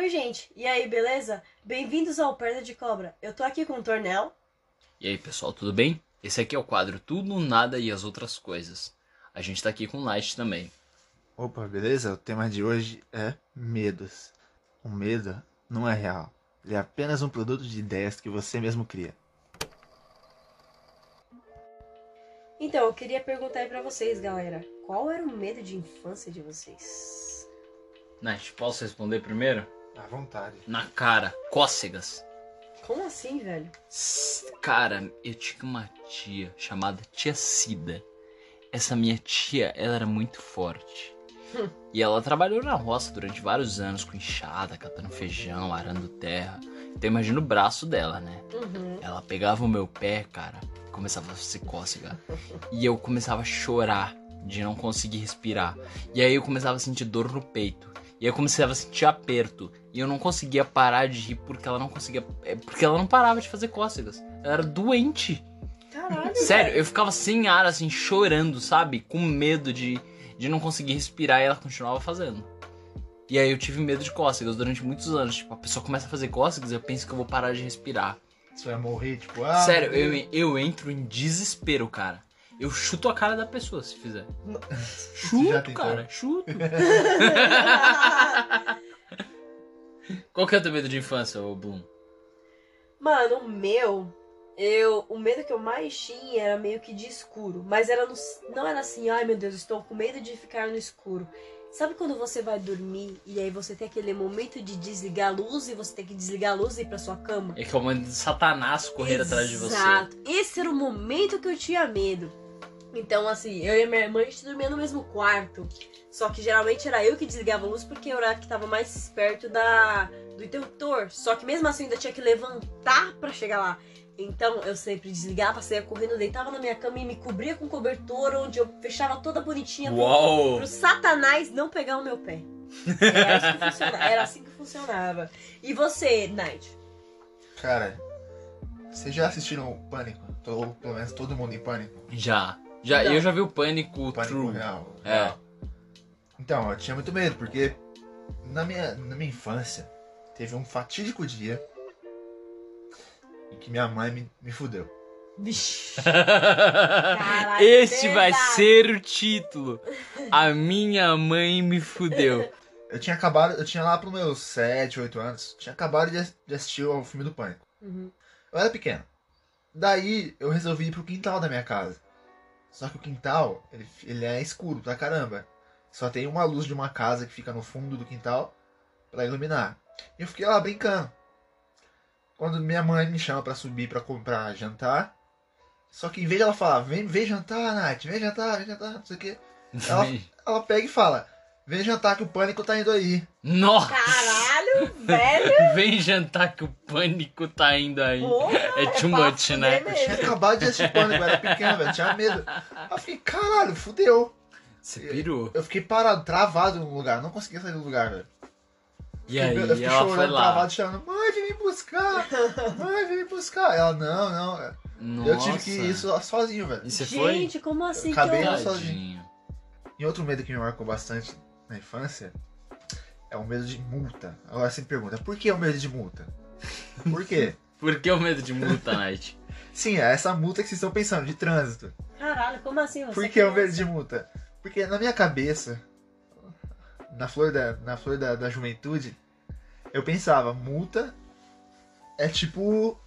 Oi, gente. E aí, beleza? Bem-vindos ao Perna de Cobra. Eu tô aqui com o Tornel. E aí, pessoal, tudo bem? Esse aqui é o quadro Tudo, Nada e as Outras Coisas. A gente tá aqui com o Light também. Opa, beleza? O tema de hoje é medos. O medo não é real. Ele é apenas um produto de ideias que você mesmo cria. Então, eu queria perguntar aí pra vocês, galera. Qual era o medo de infância de vocês? Nath, posso responder primeiro? À vontade. Na cara, cócegas. Como assim, velho? Cara, eu tinha uma tia chamada Tia Cida. Essa minha tia, ela era muito forte. E ela trabalhou na roça durante vários anos com enxada, catando feijão, arando terra. Então imagina o braço dela, né? Uhum. Ela pegava o meu pé, cara, e começava a se cócega. E eu começava a chorar de não conseguir respirar. E aí eu começava a sentir dor no peito. E aí eu começava a sentir aperto. E eu não conseguia parar de rir porque ela não conseguia. é, Porque ela não parava de fazer cócegas. Ela era doente. Caralho. Sério, eu ficava sem ar, assim, chorando, sabe? Com medo de, de não conseguir respirar e ela continuava fazendo. E aí eu tive medo de cócegas durante muitos anos. Tipo, a pessoa começa a fazer cócegas e eu penso que eu vou parar de respirar. Você vai morrer, tipo, ah. Sério, eu, eu entro em desespero, cara. Eu chuto a cara da pessoa se fizer. Chuto, cara, chuto. Qual que é o teu medo de infância, ô Bloom? Mano, o meu, eu, o medo que eu mais tinha era meio que de escuro, mas era no- não era assim, ai meu Deus, estou com medo de ficar no escuro. Sabe quando você vai dormir e aí você tem aquele momento de desligar a luz e você tem que desligar a luz e ir pra sua cama? É que é o momento de Satanás correr atrás de você. Exato. Esse era o momento que eu tinha medo. Então, assim, eu e minha irmã a gente dormia no mesmo quarto. Só que geralmente era eu que desligava a luz porque eu era a que tava mais perto da, do interruptor. Só que mesmo assim eu ainda tinha que levantar pra chegar lá. Então eu sempre desligava, saía correndo, deitava na minha cama e me cobria com cobertor, onde eu fechava toda bonitinha pro, Uau! pro Satanás não pegar o meu pé. Era assim que funcionava. Era assim que funcionava. E você, Night? Cara, vocês já assistiram o Pânico? Ou pelo menos todo mundo em Pânico? Já. Já, Não. eu já vi o Pânico, Pânico True. real. É. real. Então, eu tinha muito medo, porque na minha, na minha infância teve um fatídico dia em que minha mãe me, me fudeu. Este vai ser o título. A minha mãe me fudeu. Eu tinha acabado, eu tinha lá pros meus 7, 8 anos, tinha acabado de assistir o filme do Pânico. Uhum. Eu era pequeno. Daí eu resolvi ir pro quintal da minha casa. Só que o quintal, ele, ele é escuro pra caramba. Só tem uma luz de uma casa que fica no fundo do quintal pra iluminar. E eu fiquei lá brincando. Quando minha mãe me chama pra subir pra comprar jantar. Só que em vez de ela falar, vem, vem jantar, Nath, vem jantar, vem jantar, não sei o que. Ela, ela pega e fala, vem jantar que o pânico tá indo aí. Nossa! Caralho, velho. Vem jantar que o pânico tá indo aí. Porra, É too pra much, né? Eu tinha acabado de assistir pânico, eu era pequeno, velho, tinha medo. Aí eu fiquei, caralho, fudeu. Você pirou. Eu fiquei parado, travado no lugar, não conseguia sair do lugar, velho. E aí, eu fiquei ela foi chorando, lá. travado, chorando, mãe, vem me buscar, mãe, vem me buscar. Ela, não, não. Nossa. Eu tive que ir so- sozinho, velho. E você foi? Gente, como assim? Acabei que horror? sozinho. E outro medo que me marcou bastante na infância é o medo de multa. Agora você me pergunta, por que o medo de multa? Por quê? Por que o medo de multa, Night? Sim, é essa multa que vocês estão pensando, de trânsito. Caralho, como assim? Você Por que o criança? medo de multa? Porque na minha cabeça, na flor da, na flor da, da juventude, eu pensava, multa é tipo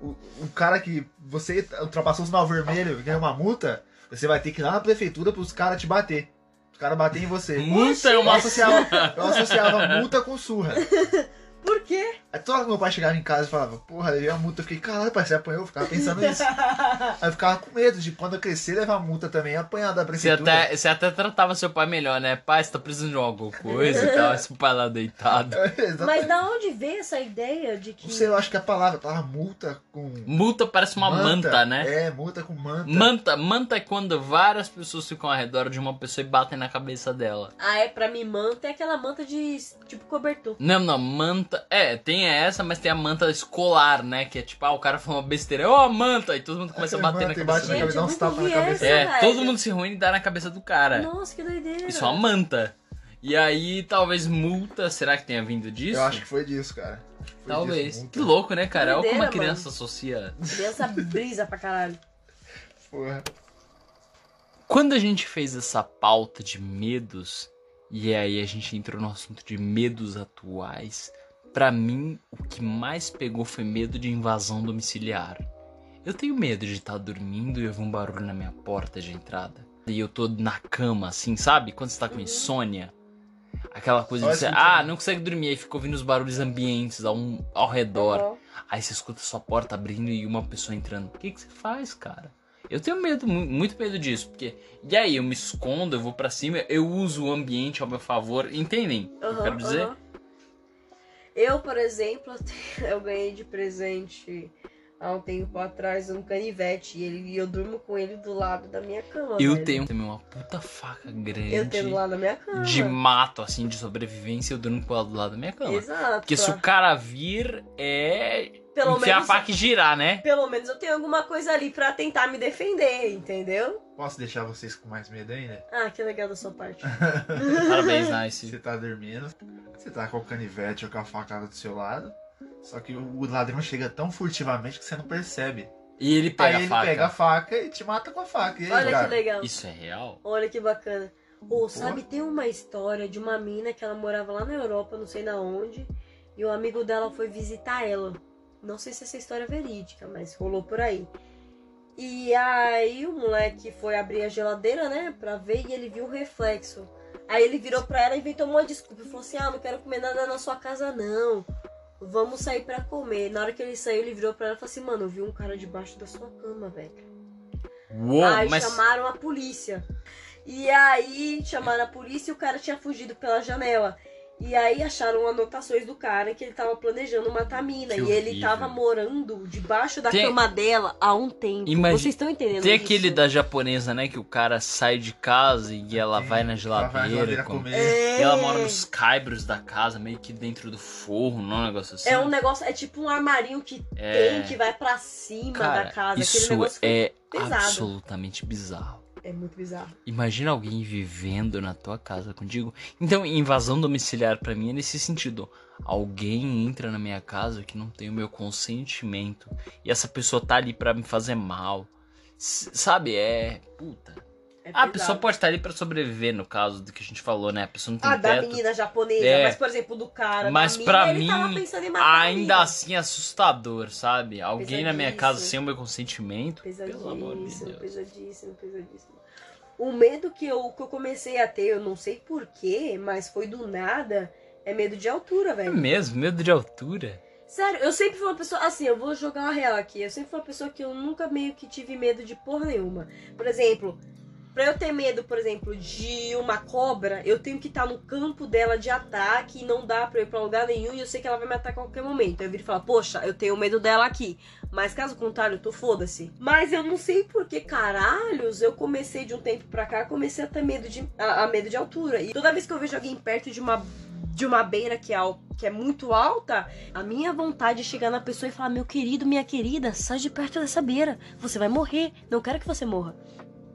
o, o cara que você ultrapassou o sinal vermelho e ganhou uma multa, você vai ter que ir lá na prefeitura pros caras te bater. Os caras baterem em você. Multa é Eu uma. associava, eu associava multa com surra. Por quê? Aí toda hora que meu pai chegava em casa e falava, porra, levei a multa, eu fiquei, caralho, pai, você apanhou? Eu ficava pensando nisso. Aí eu ficava com medo de quando eu crescer levar multa também apanhar da Você prefeitura. até, você até tratava seu pai melhor, né? Pai, você tá precisando de alguma coisa e tal. Esse pai lá deitado. Exatamente. Mas da onde veio essa ideia de que. Não sei, eu acho que a palavra, a palavra multa com. Multa parece uma manta, né? É, multa com manta. Manta, manta é quando várias pessoas ficam ao redor de uma pessoa e batem na cabeça dela. Ah, é, pra mim, manta é aquela manta de tipo cobertor. Não, não, manta. É, tem essa, mas tem a manta escolar, né? Que é tipo, ah, o cara falou uma besteira, ó, a manta! E todo mundo começa a bater na Manta cabeça bate na cabeça, dá eu uns nunca tapas na vi cabeça. essa. É, velho. todo mundo se reúne e dá na cabeça do cara. Nossa, que doideira. Isso é uma manta. E aí, talvez multa, será que tenha vindo disso? Eu acho que foi disso, cara. Foi Talvez. disso, que louco, né, cara? Olha como uma Doideira, criança associa. Criança brisa pra caralho. Porra. Quando a gente fez essa pauta de medos, e aí a gente entrou no assunto de medos atuais, pra mim o que mais pegou foi medo de invasão domiciliar. Eu tenho medo de estar dormindo e ouvir um barulho na minha porta de entrada. E eu tô na cama, assim, sabe? Quando você tá com insônia. Aquela coisa Só de você, ah, não consegue dormir, aí fica ouvindo os barulhos ambientes ao, ao redor. Uhum. Aí você escuta sua porta abrindo e uma pessoa entrando. O que, que você faz, cara? Eu tenho medo, mu- muito medo disso, porque. E aí, eu me escondo, eu vou pra cima, eu uso o ambiente ao meu favor. Entendem? o que eu quero dizer? aham. Eu, por exemplo, eu ganhei de presente há um tempo atrás um canivete e ele, e eu durmo com ele do lado da minha cama. Eu velho. tenho também uma puta faca grande Eu tenho do lado da minha cama. de mato, assim, de sobrevivência, eu durmo com ela do lado da minha cama. Exato. Porque se o cara vir, é. Pelo enfiar menos- a faca e girar, né? Pelo menos eu tenho alguma coisa ali pra tentar me defender, entendeu? Posso deixar vocês com mais medo ainda? Ah, que legal da sua parte. Parabéns, Nice. Você tá dormindo, você tá com o canivete ou com a facada do seu lado, só que o ladrão chega tão furtivamente que você não percebe. E ele pega aí a ele faca. pega a faca e te mata com a faca. Aí, Olha cara? que legal. Isso é real? Olha que bacana. Ou sabe, tem uma história de uma mina que ela morava lá na Europa, não sei na onde, e um amigo dela foi visitar ela. Não sei se essa história é verídica, mas rolou por aí. E aí o moleque foi abrir a geladeira, né, pra ver e ele viu o reflexo. Aí ele virou pra ela e inventou uma desculpa e falou assim: Ah, não quero comer nada na sua casa, não. Vamos sair pra comer. Na hora que ele saiu, ele virou pra ela e falou assim: Mano, eu vi um cara debaixo da sua cama, velho. Uou, aí mas. chamaram a polícia. E aí chamaram a polícia e o cara tinha fugido pela janela. E aí acharam anotações do cara que ele tava planejando matar a mina. Que e ele horrível. tava morando debaixo da Tem- cama dela há um tempo. Imagi- Vocês estão entendendo Tem isso? aquele da japonesa, né? Que o cara sai de casa e ela vai na Ela geladeira. vai na geladeira come- comer. É... E ela mora nos caibros da casa, meio que dentro do forro, não é um negócio assim? É um negócio, é tipo um armarinho que É. tem, que vai pra cima Cara, da casa. Aquele isso é pesado. absolutamente bizarro. É muito bizarro. Imagina alguém vivendo na tua casa contigo. Então, invasão domiciliar pra mim é nesse sentido. Alguém entra na minha casa que não tem o meu consentimento e essa pessoa tá ali pra me fazer mal. S- sabe, é. Puta. É Ah, a pessoa pode estar ali pra sobreviver, no caso do que a gente falou, né? A pessoa não tem Ah, da teto. menina japonesa, É. mas por exemplo, do cara. Mas da pra ele tava mim, pensando em matar a Ainda assim assustador, sabe? Alguém na minha casa Pesadíssimo. sem o meu consentimento. Pelo amor de Pesadíssimo, Deus. pesadíssimo, pesadíssimo. O medo que eu, que eu comecei a ter, eu não sei porquê, mas foi do nada, é medo de altura, É velho. mesmo, medo de altura. Sério, eu sempre fui uma pessoa, assim, eu vou jogar uma real aqui, eu sempre fui uma pessoa que eu nunca meio que tive medo de porra nenhuma. Por exemplo, pra eu ter medo, por exemplo, de uma cobra, eu tenho que estar no campo dela de ataque e não dá pra eu ir pra lugar nenhum e eu sei que ela vai me atacar a qualquer momento. Eu viro e falo, poxa, eu tenho medo dela aqui. Mas caso contrário, eu tô foda-se. Mas eu não sei por que caralhos eu comecei de um tempo pra cá, comecei a ter medo de, a, a medo de altura. E toda vez que eu vejo alguém perto de uma, de uma beira que é, que é muito alta, a minha vontade é chegar na pessoa e falar: Meu querido, minha querida, sai de perto dessa beira. Você vai morrer. Não quero que você morra.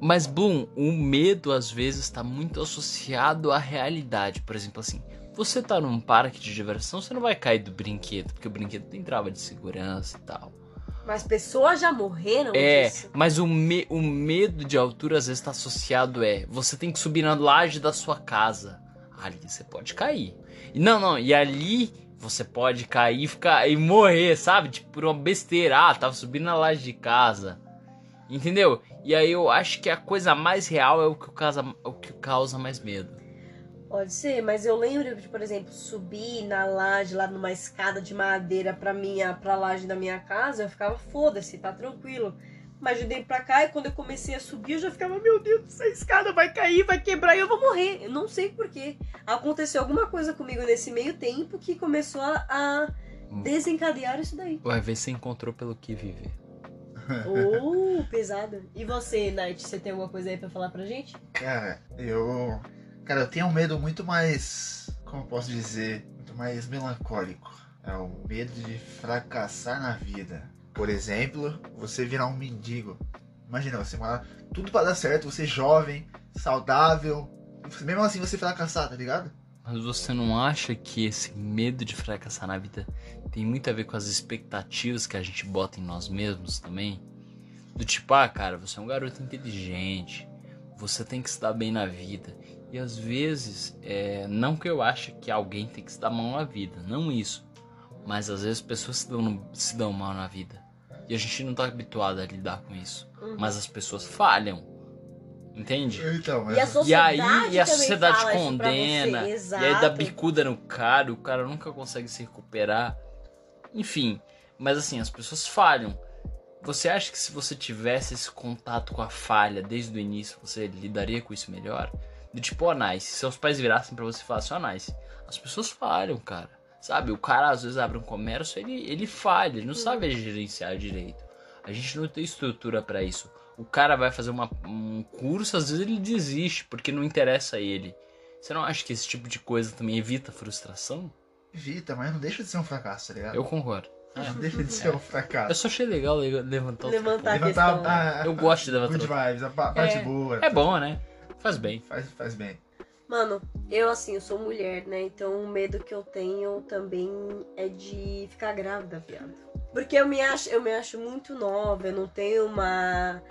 Mas, Bloom, o medo às vezes está muito associado à realidade. Por exemplo, assim, você tá num parque de diversão, você não vai cair do brinquedo, porque o brinquedo tem trava de segurança e tal. Mas pessoas já morreram É, disso. mas o, me- o medo de altura às vezes está associado é, você tem que subir na laje da sua casa. Ali você pode cair. E não, não, e ali você pode cair e ficar e morrer, sabe? Tipo, por uma besteira. Ah, tava subindo na laje de casa. Entendeu? E aí eu acho que a coisa mais real é o que causa, o que causa mais medo. Pode ser, mas eu lembro de, por exemplo, subir na laje lá numa escada de madeira pra minha, pra laje da minha casa, eu ficava foda-se, tá tranquilo. Mas de dentro pra cá, e quando eu comecei a subir, eu já ficava, meu Deus, essa escada vai cair, vai quebrar e eu vou morrer. Eu não sei porquê. Aconteceu alguma coisa comigo nesse meio tempo que começou a, a desencadear isso daí. Vai ver se encontrou pelo que viver. Oh, pesada. E você, Night, você tem alguma coisa aí pra falar pra gente? Cara, eu. Cara, eu tenho um medo muito mais. Como eu posso dizer? Muito mais melancólico. É o medo de fracassar na vida. Por exemplo, você virar um mendigo. Imagina, você mora. Tudo pra dar certo, você é jovem, saudável. Mesmo assim você fracassar, tá ligado? Mas você não acha que esse medo de fracassar na vida tem muito a ver com as expectativas que a gente bota em nós mesmos também? Do tipo, ah, cara, você é um garoto inteligente, você tem que se dar bem na vida. E às vezes, é, não que eu ache que alguém tem que se dar mal na vida, não isso. Mas às vezes pessoas se dão, se dão mal na vida. E a gente não tá habituado a lidar com isso. Uhum. Mas as pessoas falham. Entende? Então, E a mas E sociedade aí e a sociedade fala isso pra condena. E aí dá bicuda no cara, o cara nunca consegue se recuperar. Enfim, mas assim, as pessoas falham. Você acha que se você tivesse esse contato com a falha desde o início, você lidaria com isso melhor? Do tipo, ó, Nice, se seus pais virassem pra você e falassem, ó, Nice, as pessoas falham, cara. Sabe, o cara às vezes abre um comércio, ele, ele falha, ele não sabe gerenciar direito. A gente não tem estrutura pra isso. O cara vai fazer uma- um curso, às vezes ele desiste, porque não interessa a ele. Você não acha que esse tipo de coisa também evita a frustração? evita, mas não deixa de ser um fracasso, tá ligado? Eu concordo. Não deixa de ser um Eu fracasso. só achei legal le- levantar o Levantar a Levantar questão. a, Eu gosto de levantar Good vibes, a pa- parte É, boa. É bom, né? Faz bem. Faz, faz bem. Mano, eu assim, eu sou mulher, né? Então o medo que eu tenho também é de ficar grávida, viado. Porque eu me acho, eu me acho muito nova, eu não tenho uma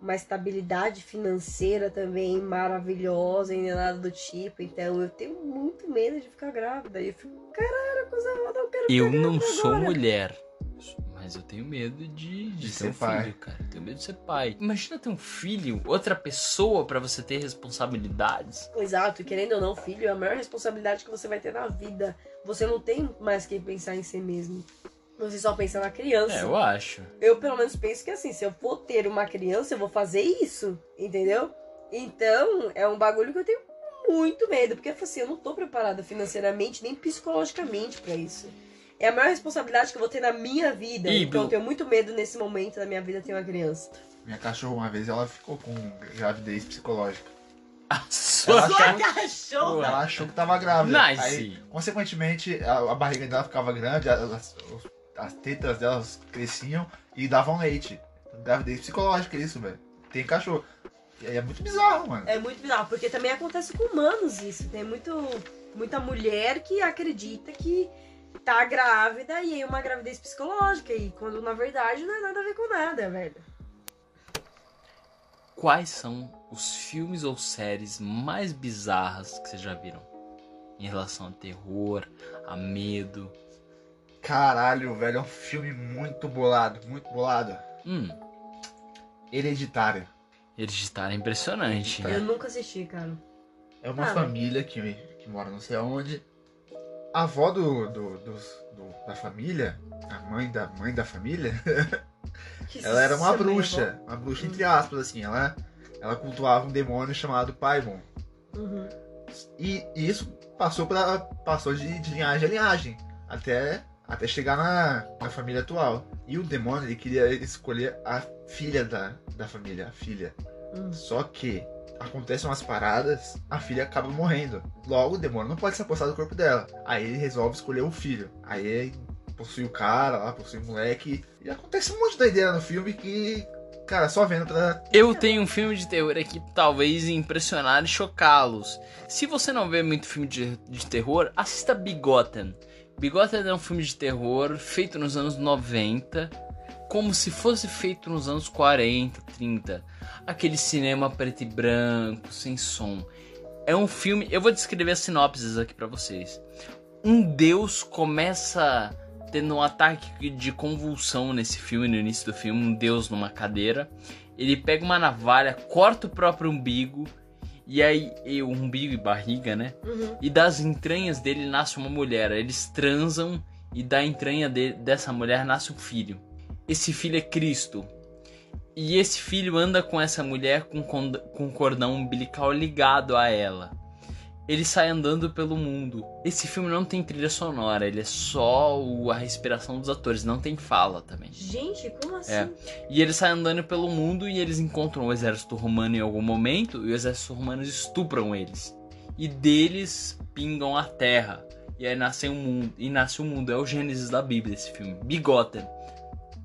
uma estabilidade financeira também maravilhosa e nem nada do tipo. Então eu tenho muito medo de ficar grávida. E eu fico, caralho, coisa eu quero Eu ficar não sou agora." mulher. Mas eu tenho medo de, de, De ser um pai. filho, cara. Eu tenho medo de ser pai. Imagina ter um filho, outra pessoa pra você ter responsabilidades. Exato, e querendo ou não, filho, é a maior responsabilidade que você vai ter na vida. Você não tem mais que pensar em si mesmo. Você só pensa na criança. É, eu acho. Eu pelo menos penso que assim, se eu for ter uma criança, eu vou fazer isso, entendeu? Então, é um bagulho que eu tenho muito medo, porque assim, eu não tô preparada financeiramente nem psicologicamente pra isso. É a maior responsabilidade que eu vou ter na minha vida. Ih, então, eu tenho muito medo nesse momento da minha vida ter uma criança. Minha cachorra, uma vez, ela ficou com gravidez psicológica. A sua Ela achou, cachorra! ela achou que tava grávida. Nice. Aí, consequentemente, a, a barriga dela ficava grande, as, as- as tetas delas cresciam e davam leite. Gravidez psicológica, isso, velho. Tem cachorro. É muito bizarro, mano. É muito bizarro, porque também acontece com humanos isso. Tem muito, muita mulher que acredita que tá grávida e é uma gravidez psicológica. E quando na verdade não é nada a ver com nada, velho. Quais são os filmes ou séries mais bizarras que vocês já viram? Em relação a terror, a medo. Caralho, velho, é um filme muito bolado, muito bolado. Hum, Hereditário. Hereditário é impressionante. Eu nunca assisti, cara. É uma Ah, família que, que mora não sei aonde. A avó do, do, dos- do- da família, a mãe da mãe da família, ela era uma é bruxa. Uma bruxa entre aspas, assim. Ela, ela cultuava um demônio chamado Paimon. Uhum. E, e isso passou pra, passou de, de linhagem a linhagem. Até, até chegar na, na família atual. E o demônio ele queria escolher a filha da, da família, a filha. Hum. Só que acontecem umas paradas, a filha acaba morrendo. Logo, o demônio não pode se apossar do corpo dela. Aí ele resolve escolher o filho. Aí ele possui o cara lá, possui o moleque. E acontece um monte de doideira no filme que, cara, só vendo pra. Eu tenho um filme de terror aqui que talvez impressionar e chocá-los. Se você não vê muito filme de, de terror, assista Bigotten. Bigotten é um filme de terror feito nos anos 90, como se fosse feito nos anos 40, 30. Aquele cinema preto e branco, sem som. É um filme. Eu vou descrever as sinopses aqui pra vocês. Um deus começa tendo um ataque de convulsão nesse filme, no início do filme, um deus numa cadeira. Ele pega uma navalha, corta o próprio umbigo, e aí, e o umbigo e barriga, né? Uhum. E das entranhas dele nasce uma mulher. Eles transam e da entranha de- dessa mulher nasce um filho. Esse filho é Cristo. E esse filho anda com essa mulher com com cordão umbilical ligado a ela. Ele sai andando pelo mundo. Esse filme não tem trilha sonora, ele é só o- a respiração dos atores, não tem fala também. Gente, como assim? É. E eles saem andando pelo mundo e eles encontram o exército romano em algum momento e os exércitos romanos estupram eles. E deles pingam a terra. E aí nasce um mundo. E nasce o mundo. É o Gênesis da Bíblia esse filme. Bigotten.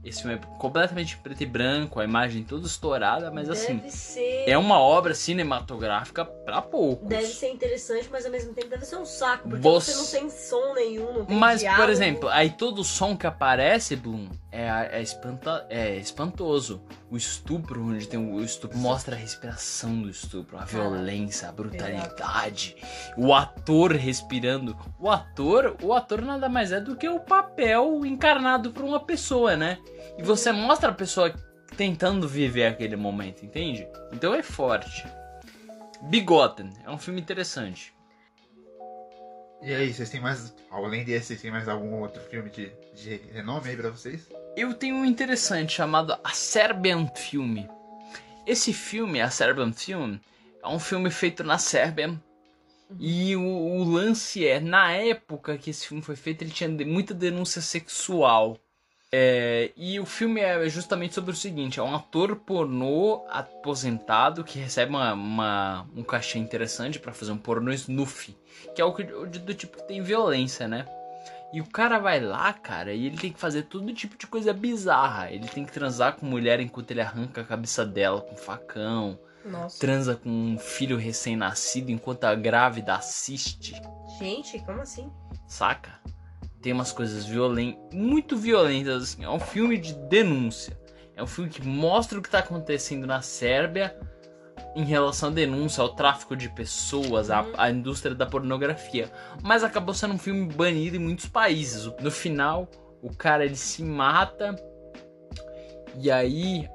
Esse filme é completamente preto e branco, a imagem toda estourada, mas assim, Deve ser. é uma obra cinematográfica pra poucos. Deve ser interessante, mas ao mesmo tempo deve ser um saco. Porque Você- você, não tem som nenhum, não tem Mas, por diálogo. exemplo, aí todo o som que aparece, Bloom, é, é, espanta, é espantoso. O estupro, onde tem o estupro, mostra a respiração do estupro, a violência, a brutalidade. O ator respirando. O ator, o ator nada mais é do que o papel encarnado por uma pessoa, né? E você mostra a pessoa tentando viver aquele momento, entende? Então é forte. Bigotten é um filme interessante. E aí, vocês têm mais. Além desse, vocês têm mais algum outro filme de, de renome aí pra vocês? Eu tenho um interessante chamado A Serbian Film. Esse filme, A Serbian Film, é um filme feito na Sérvia. E o, o lance é, na época que esse filme foi feito, ele tinha muita denúncia sexual. É, e o filme é justamente sobre o seguinte: é um ator pornô aposentado que recebe uma, uma- um cachê interessante pra fazer um pornô snuff, que é o, do tipo que tem violência, né? E o cara vai lá, cara, e ele tem que fazer todo tipo de coisa bizarra. Ele tem que transar com mulher enquanto ele arranca a cabeça dela com facão. Nossa. Transa com um filho recém-nascido enquanto a grávida assiste. Gente, como assim? Saca? Tem umas coisas violentas, muito violentas, assim. É um filme de denúncia. É um filme que mostra o que tá acontecendo na Sérvia em relação à denúncia, ao tráfico de pessoas, à, à indústria da pornografia. Mas acabou sendo um filme banido em muitos países. No final, o cara ele se mata e aí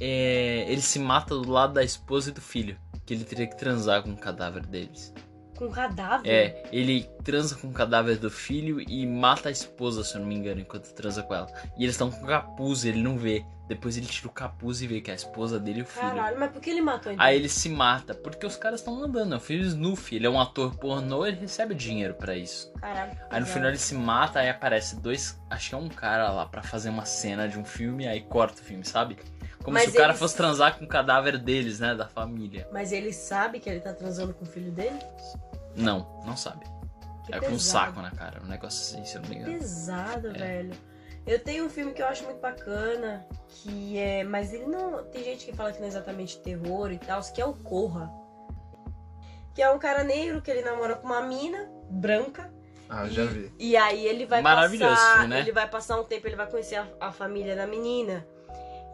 é, ele se mata do lado da esposa e do filho. Que ele teria que transar com o cadáver deles. Com cadáver? É, ele transa com o cadáver do filho e mata a esposa, se eu não me engano, enquanto transa com ela. E eles estão com capuz, ele não vê. Depois ele tira o capuz e vê que é a esposa dele e o filho. Caralho, mas por que ele matou então? Aí ele se mata, porque os caras estão mandando. É o filho Snoopy, ele é um ator pornô, ele recebe dinheiro pra isso. Caralho. Aí no final ele se mata, aí aparece dois. Acho que é um cara lá pra fazer uma cena de um filme, aí corta o filme, sabe? Como Mas se o cara eles- fosse transar com o cadáver deles, né? Da família. Mas ele sabe que ele tá transando com o filho dele? Não, não sabe. Que é com um pesado. saco na cara, um negócio assim, se eu não me engano. Pesado, É. velho. Eu tenho um filme que eu acho muito bacana, que é. Mas ele não. Tem gente que fala que não é exatamente terror e tal, que é o Corra. Que é um cara negro que ele namora com uma mina branca. Ah, já vi. E aí ele vai Maravilhoso passar. filme, né? Ele vai passar um tempo, ele vai conhecer a, a família da menina.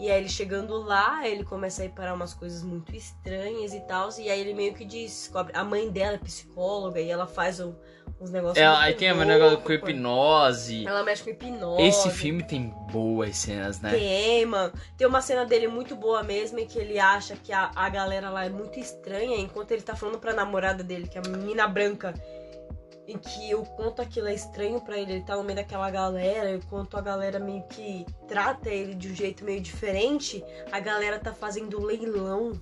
E aí ele chegando lá, ele começa a reparar umas coisas muito estranhas e tal. E aí ele meio que descobre. A mãe dela é psicóloga e ela faz um- uns negócios. É, muito aí tem o loucos, negócio com hipnose. Ela mexe com hipnose. Esse filme tem boas cenas, né? Tem, mano. Tem uma cena dele muito boa mesmo, em que ele acha que a, a galera lá é muito estranha, enquanto ele tá falando pra namorada dele, que é a menina branca, em que o quanto aquilo é estranho pra ele, ele tá no meio daquela galera, e o quanto a galera meio que trata ele de um jeito meio diferente, a galera tá fazendo leilão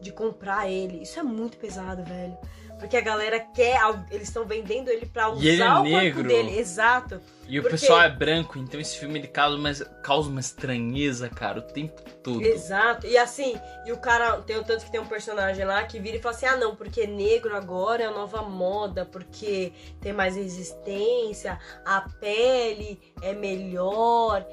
de comprar ele. Isso é muito pesado, velho. Porque a galera quer, eles estão vendendo ele pra usar E ele é o corpo negro. dele. Exato. E o Porque- pessoal é branco, então esse filme ele causa uma, causa uma estranheza, cara, o tempo todo. Exato. E assim, e o cara, tem o tanto que tem um personagem lá que vira e fala assim: ah, não, porque negro agora é a nova moda, porque tem mais resistência, a pele é melhor.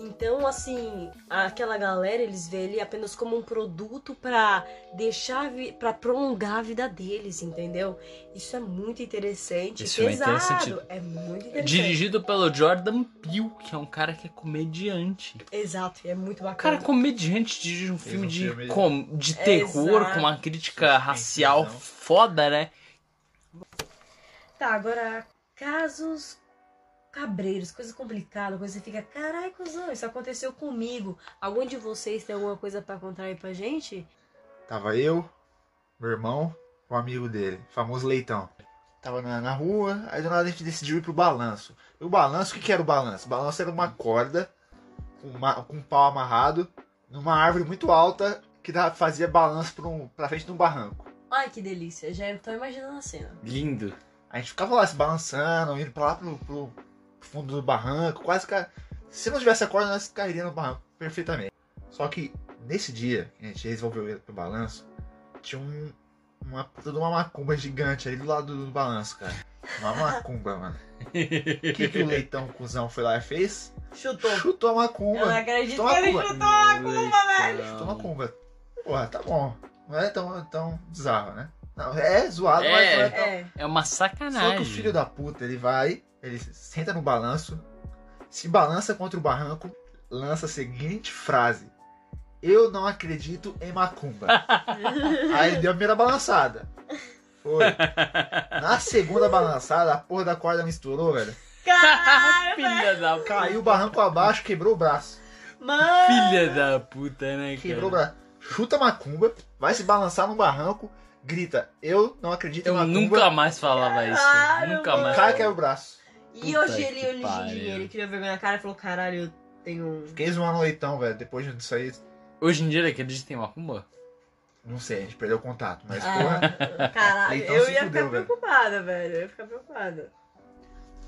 Então, assim, aquela galera, eles veem ele apenas como um produto pra deixar, pra prolongar a vida deles, entendeu? Isso é muito interessante. Esse filme é pesado. interessante. É muito interessante. Dirigido pelo Jordan Peele, que é um cara que é comediante. Exato, e é muito O bacana. cara comediante dirige um Fez filme um de, filme- com- de terror exato. com uma crítica Suspense, racial não. foda, né? Tá, agora, casos cabreiros, coisas complicadas, coisa que você fica, carai, cuzão, isso aconteceu comigo. Algum de vocês tem alguma coisa pra contar aí pra gente? Tava eu, meu irmão, um amigo dele, famoso leitão. Tava na, na rua, aí do nada a gente decidiu ir pro balanço. E o balanço, o que, que era o balanço? O balanço era uma corda com, uma- com um pau amarrado numa árvore muito alta que dava- fazia balanço pra, um, pra frente de um barranco. Ai, que delícia, já tô imaginando a cena. Lindo. A gente ficava lá se balançando, indo pra lá pro, pro fundo do barranco, quase que. Se não tivesse a corda, nós cairíamos no barranco perfeitamente. Só que nesse dia que a gente resolveu ir pro balanço, tinha um, uma puta de uma macumba gigante ali do lado do, balanço, cara. Uma macumba, mano. O que, que o leitão cuzão foi lá e fez? Chutou. Chutou a Eu não macumba. acredito Chutou que ele macumba. chutou a macumba, velho. Chutou a macumba. Porra, tá bom. Não é tão, tão bizarro, né? Não, é zoado, mas não é tão... É. É uma Só sacanagem. que o filho da puta, ele vai, ele senta no balanço, se balança contra o barranco, lança a seguinte frase. Eu não acredito em macumba. Aí ele deu a primeira balançada. Foi. Na segunda balançada, a porra da corda misturou, velho. Caralho. Filha da puta. Caiu o barranco abaixo, quebrou o braço. Mano. Filha da puta, né, cara? Quebrou o braço. Chuta a macumba, vai se balançar no barranco, grita, eu não acredito em Eu macumba. nunca mais falava isso. Caralho, Nunca mano. mais. Cai quebra o braço. E Puta hoje ele, hoje em dia, ele criou vergonha na cara e falou, caralho, eu tenho um... Fiquei zoando o leitão, velho. Depois disso aí, Hoje em dia ele acredita em macumba? não sei, a gente perdeu o contato. Mas, porra, Ah, caralho, Leitão eu ia fudeu, ficar velho. preocupada, velho. Eu ia ficar preocupada.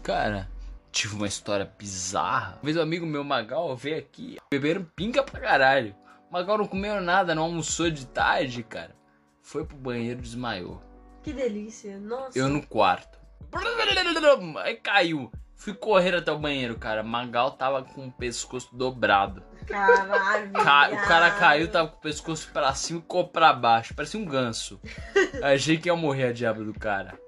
Cara, tive uma história bizarra. Uma vez um amigo meu, Magal, veio aqui, beberam pinga pra caralho. O Magal não comeu nada, não almoçou de tarde, cara. Foi pro banheiro e desmaiou. Que delícia. Nossa. Eu no quarto. Aí caiu. Fui correr até o banheiro, cara. Magal tava com o pescoço dobrado. Caralho, Ca- O cara caiu, tava com o pescoço pra cima e pra baixo. Parecia um ganso. Achei que ia morrer a diabo do cara.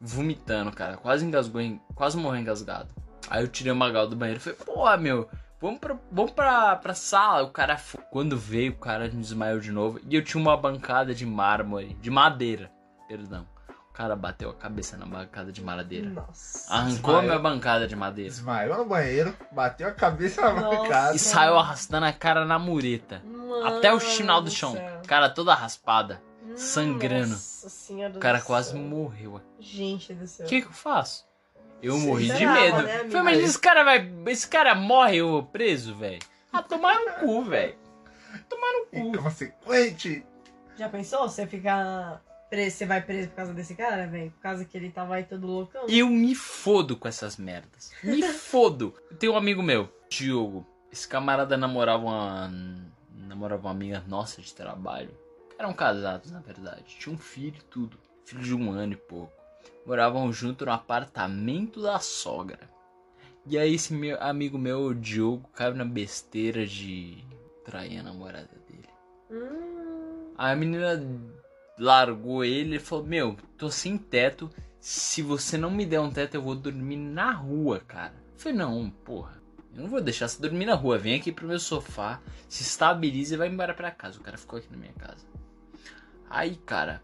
Vomitando, cara. Quase engasgou, en- quase morreu engasgado. Aí eu tirei o Magal do banheiro e falei, porra, meu, vamos pra, vamos pra, pra sala. O cara foi. Quando veio, o cara desmaiou de novo. E eu tinha uma bancada de mármore, de madeira, perdão. O cara bateu a cabeça na bancada de madeira. Nossa. Arrancou a Desmaiou. minha bancada de madeira. desmaiou no banheiro, bateu a cabeça na Nossa. bancada. E saiu arrastando a cara na mureta. Até o final do chão. céu. Cara toda raspada. sangrando. Nossa senhora O cara do quase céu. morreu. Gente do céu. O que, que eu faço? Eu Sim, morri de medo. né? Falei, mas esse cara vai. Esse cara morre eu vou preso, velho. Ah, tomar no cu, velho. Tomar no cu. Inconsequente. Já pensou? Você ficar preso, você vai preso por causa desse cara, velho? Por causa que ele tava aí todo loucão? Eu me fodo com essas merdas. Me fodo. Tem um amigo meu, Diogo. Esse camarada namorava uma. Namorava uma amiga nossa de trabalho. Eram casados, na verdade. Tinha um filho e tudo. Filho de um ano e pouco. Moravam junto no apartamento da sogra. E aí esse meu amigo meu, o Diogo, caiu na besteira de trair a namorada dele. Hum, a menina largou ele e falou: Meu, tô sem teto. Se você não me der um teto, eu vou dormir na rua, cara. Eu falei: Não, porra. Eu não vou deixar você dormir na rua. Vem aqui pro meu sofá, se estabilize e vai embora pra casa. O cara ficou aqui na minha casa. Aí, cara,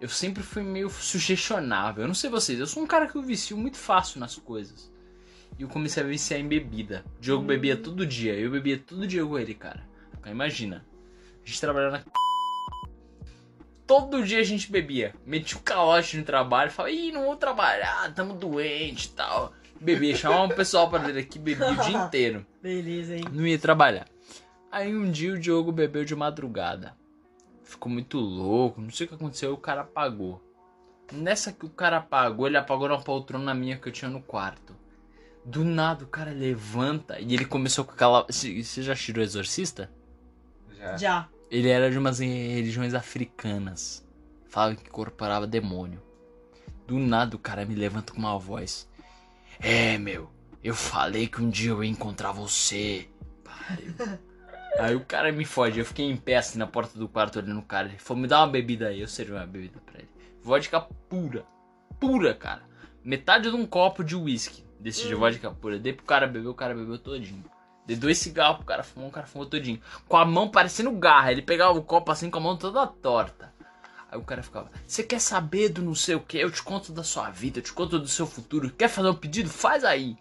eu sempre fui meio sugestionável. Eu não sei vocês, eu sou um cara que eu vicio muito fácil nas coisas. E eu comecei a viciar em bebida. O Diogo Hum. bebia todo dia. Eu bebia todo dia com ele, cara. Então, imagina. A gente trabalhava na Todo dia a gente bebia. Metia o calote no trabalho, falava, ih, não vou trabalhar, tamo doente e tal. Bebia, chamava o pessoal pra vir aqui, bebia o dia inteiro. beleza, hein? Não ia trabalhar. Aí um dia o Diogo bebeu de madrugada. Ficou muito louco, não sei o que aconteceu, o cara apagou. Nessa que o cara apagou, ele apagou na poltrona minha que eu tinha no quarto. Do nada o cara levanta e ele começou com aquela. Você você já tirou o exorcista? Já. Já. Ele era de umas religiões africanas. Falava que incorporava demônio. Do nada o cara me levanta com uma voz. É, meu, eu falei que um dia eu ia encontrar você. Pariu. Aí o cara me fode. Eu fiquei em pé assim na porta do quarto olhando o cara. Ele falou, me dá uma bebida aí. Eu servi uma bebida pra ele. Vodka pura. Pura, cara. Metade de um copo de uísque. Desse de Hum. vodka pura. Dei pro cara beber, o cara bebeu todinho. Dei dois cigarros pro cara fumar, o cara fumou todinho. Com a mão parecendo garra. Ele pegava o copo assim com a mão toda torta. Aí o cara ficava, você quer saber do não sei o que? Eu te conto da sua vida, eu te conto do seu futuro. Quer fazer um pedido? Faz aí.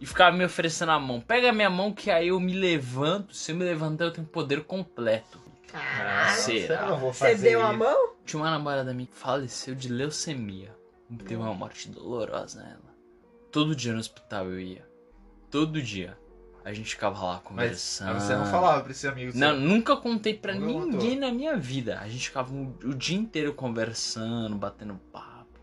E ficava me oferecendo a mão. Pega a minha mão que aí eu me levanto. Se eu me levantar, eu tenho poder completo. Caralho. Será? Eu não vou Você deu a mão? Tinha uma namorada minha que faleceu de leucemia. Teve uma morte dolorosa nela. Todo dia no hospital eu ia. Todo dia. A gente ficava lá Mas conversando. você não falava pra esse amigo. Não, nunca contei pra Nunca ninguém contou. na minha vida. A gente ficava o, o dia inteiro conversando, batendo papo.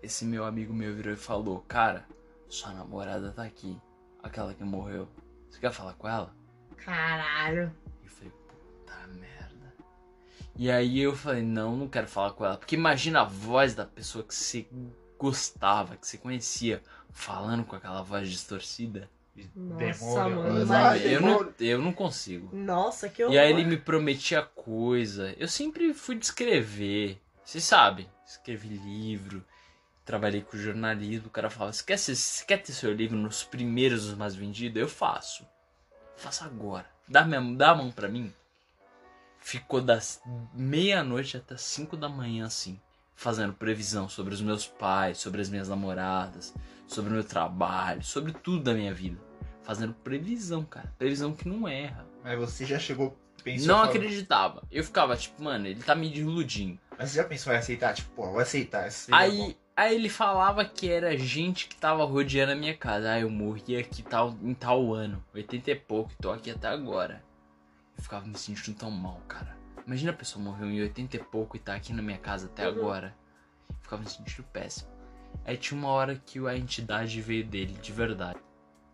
Esse meu amigo meu virou e falou: Cara, sua namorada tá aqui. Aquela que morreu. Você quer falar com ela? Caralho. E eu falei: Puta merda. E aí eu falei: Não, não quero falar com ela. Porque imagina a voz da pessoa que você gostava, que você conhecia, falando com aquela voz distorcida. Nossa, demônio. mano, ah, eu, não, eu não consigo. Nossa, que horror. E aí ele me prometia coisa. Eu sempre fui de escrever. Vocês sabem, escrevi livro, trabalhei com jornalismo. O cara falava: Você quer, ser- você quer ter seu livro nos primeiros dos mais vendidos? Eu faço. Faço agora. Dá, minha, dá a mão pra mim. Ficou das meia-noite até 5 da manhã assim, fazendo previsão sobre os meus pais, sobre as minhas namoradas, sobre o meu trabalho, sobre tudo da minha vida. Fazendo previsão, cara. Previsão que não erra. Mas você já chegou, pensou... Não acreditava. Eu ficava tipo, mano, ele tá me iludindo. Mas você já pensou em aceitar? Tipo, pô, vou aceitar. Aí, aí ele falava que era gente que tava rodeando a minha casa. Ah, eu morri aqui tal, em tal ano, 80 e pouco, tô aqui até agora. Eu ficava me sentindo tão mal, cara. Imagina a pessoa morreu em 80 e pouco e tá aqui na minha casa até Uhum. agora. Ficava me sentindo péssimo. Aí tinha uma hora que a entidade veio dele, de verdade.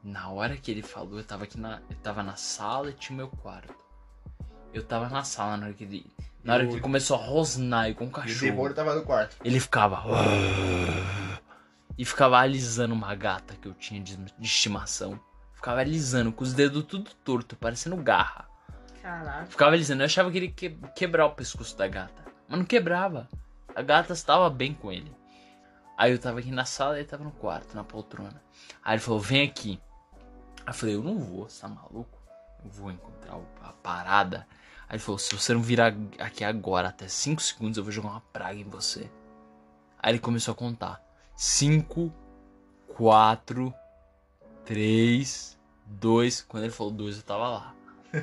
Na hora que ele falou, eu tava aqui na. Eu tava na sala e tinha o meu quarto. Eu tava na sala na hora que ele. Na hora que ele começou a rosnar igual um E o cachorro. demônio tava no quarto. Ele ficava. E ficava alisando uma gata que eu tinha de, de estimação. Ficava alisando com os dedos tudo torto, parecendo garra. Caraca. Ficava alisando. Eu achava que ele que- quebrar o pescoço da gata. Mas não quebrava. A gata estava bem com ele. Aí eu tava aqui na sala e ele tava no quarto, na poltrona. Aí ele falou: vem aqui. Aí eu falei: eu não vou, você tá maluco? Eu vou encontrar a parada. Aí ele falou: se você não virar aqui agora até 5 segundos, eu vou jogar uma praga em você. Aí ele começou a contar: 5, 4, 3, 2. Quando ele falou 2, eu tava lá.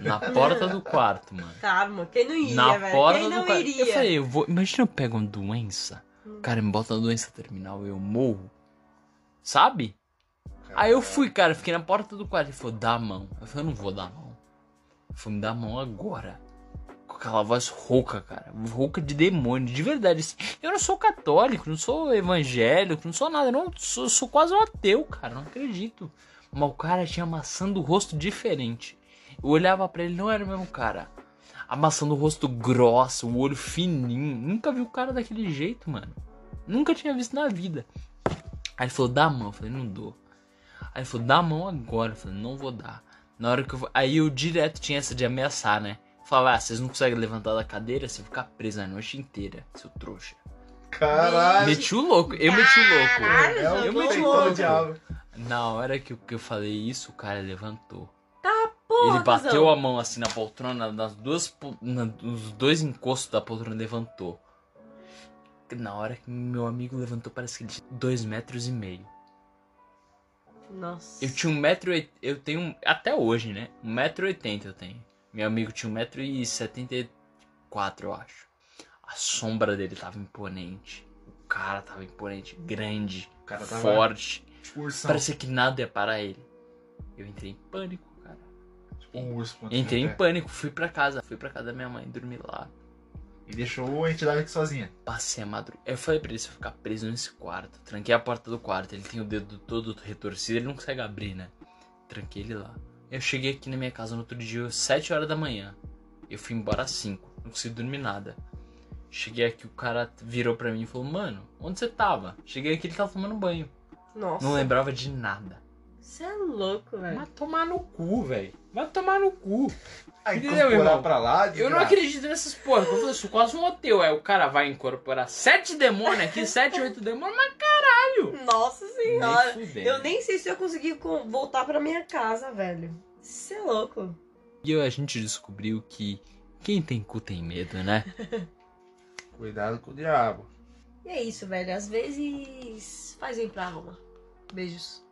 Na porta do quarto, mano. Karma. Quem não iria, Na velho? porta Quem do não quarto. iria? Eu falei, eu vou. Imagina eu pego uma doença. Hum. Cara, me bota uma doença terminal, eu morro. Sabe? Aí eu fui, cara, fiquei na porta do quarto. Ele falou, dá a mão. Eu falei, eu não vou dar a mão. Ele falou, me dá a mão agora. Com aquela voz rouca, cara. Rouca de demônio, de verdade. assim. Eu não sou católico, não sou evangélico, não sou nada. Eu não sou, eu sou quase um ateu, cara. Não acredito. Mas o cara tinha maçã do rosto diferente. Eu olhava pra ele, não era o mesmo cara. A maçã do rosto grossa, o olho fininho. Nunca vi o cara daquele jeito, mano. Nunca tinha visto na vida. Aí ele falou, dá a mão. Eu falei, não dou. Aí ele falou, dá a mão agora. Eu falei, não vou dar. Na hora que eu. Aí eu direto tinha essa de ameaçar, né? Falava, ah, vocês não conseguem levantar da cadeira, você vai ficar preso a noite inteira, seu trouxa. Caralho. Meti o louco, eu meti o louco. Caralho, É o eu meti o louco. Na hora que eu, que eu falei isso, o cara levantou. Ele bateu a mão assim na poltrona, nas duas, na- nos dois encostos da poltrona levantou. Na hora que meu amigo levantou, parece que ele tinha dois metros e meio. Nossa. Eu tinha um metro e... Eu tenho, um- até hoje, né? Um metro e oitenta eu tenho. Meu amigo tinha um metro e setenta e quatro, eu acho. A sombra dele tava imponente. O cara tava imponente, grande, O cara tava forte. Parecia que nada ia parar ele. Eu entrei em pânico, Tipo um urso. Entrei em fica- pânico, fui pra casa. Fui pra casa da minha mãe, dormi lá. E deixou a entidade aqui sozinha. Passei a madrugada. Eu falei pra ele se eu ficar preso nesse quarto. Tranquei a porta do quarto. Ele tem o dedo todo retorcido, ele não consegue abrir, né? Tranquei ele lá. Eu cheguei aqui na minha casa no outro dia, 7 horas da manhã. Eu fui embora às 5. Não consegui dormir nada. Cheguei aqui, o cara virou pra mim e falou: Mano, onde você tava? Cheguei aqui, ele tava tomando banho. Nossa. Não lembrava de nada. Você é louco, velho. Vai tomar no cu, velho. Vai tomar no cu. Aí Entendeu, incorporar irmão? pra lá. Eu não acredito nessas porra. Eu falei, quase um hotel. Aí o cara vai incorporar sete demônios aqui, sete, oito demônios, mas caralho. Nossa senhora. Nem fudendo. Eu nem sei se eu consegui co- voltar pra minha casa, velho. Você é louco. E a gente descobriu que quem tem cu tem medo, né? Cuidado com o diabo. E é isso, velho. Às vezes faz bem pra alma. Beijos.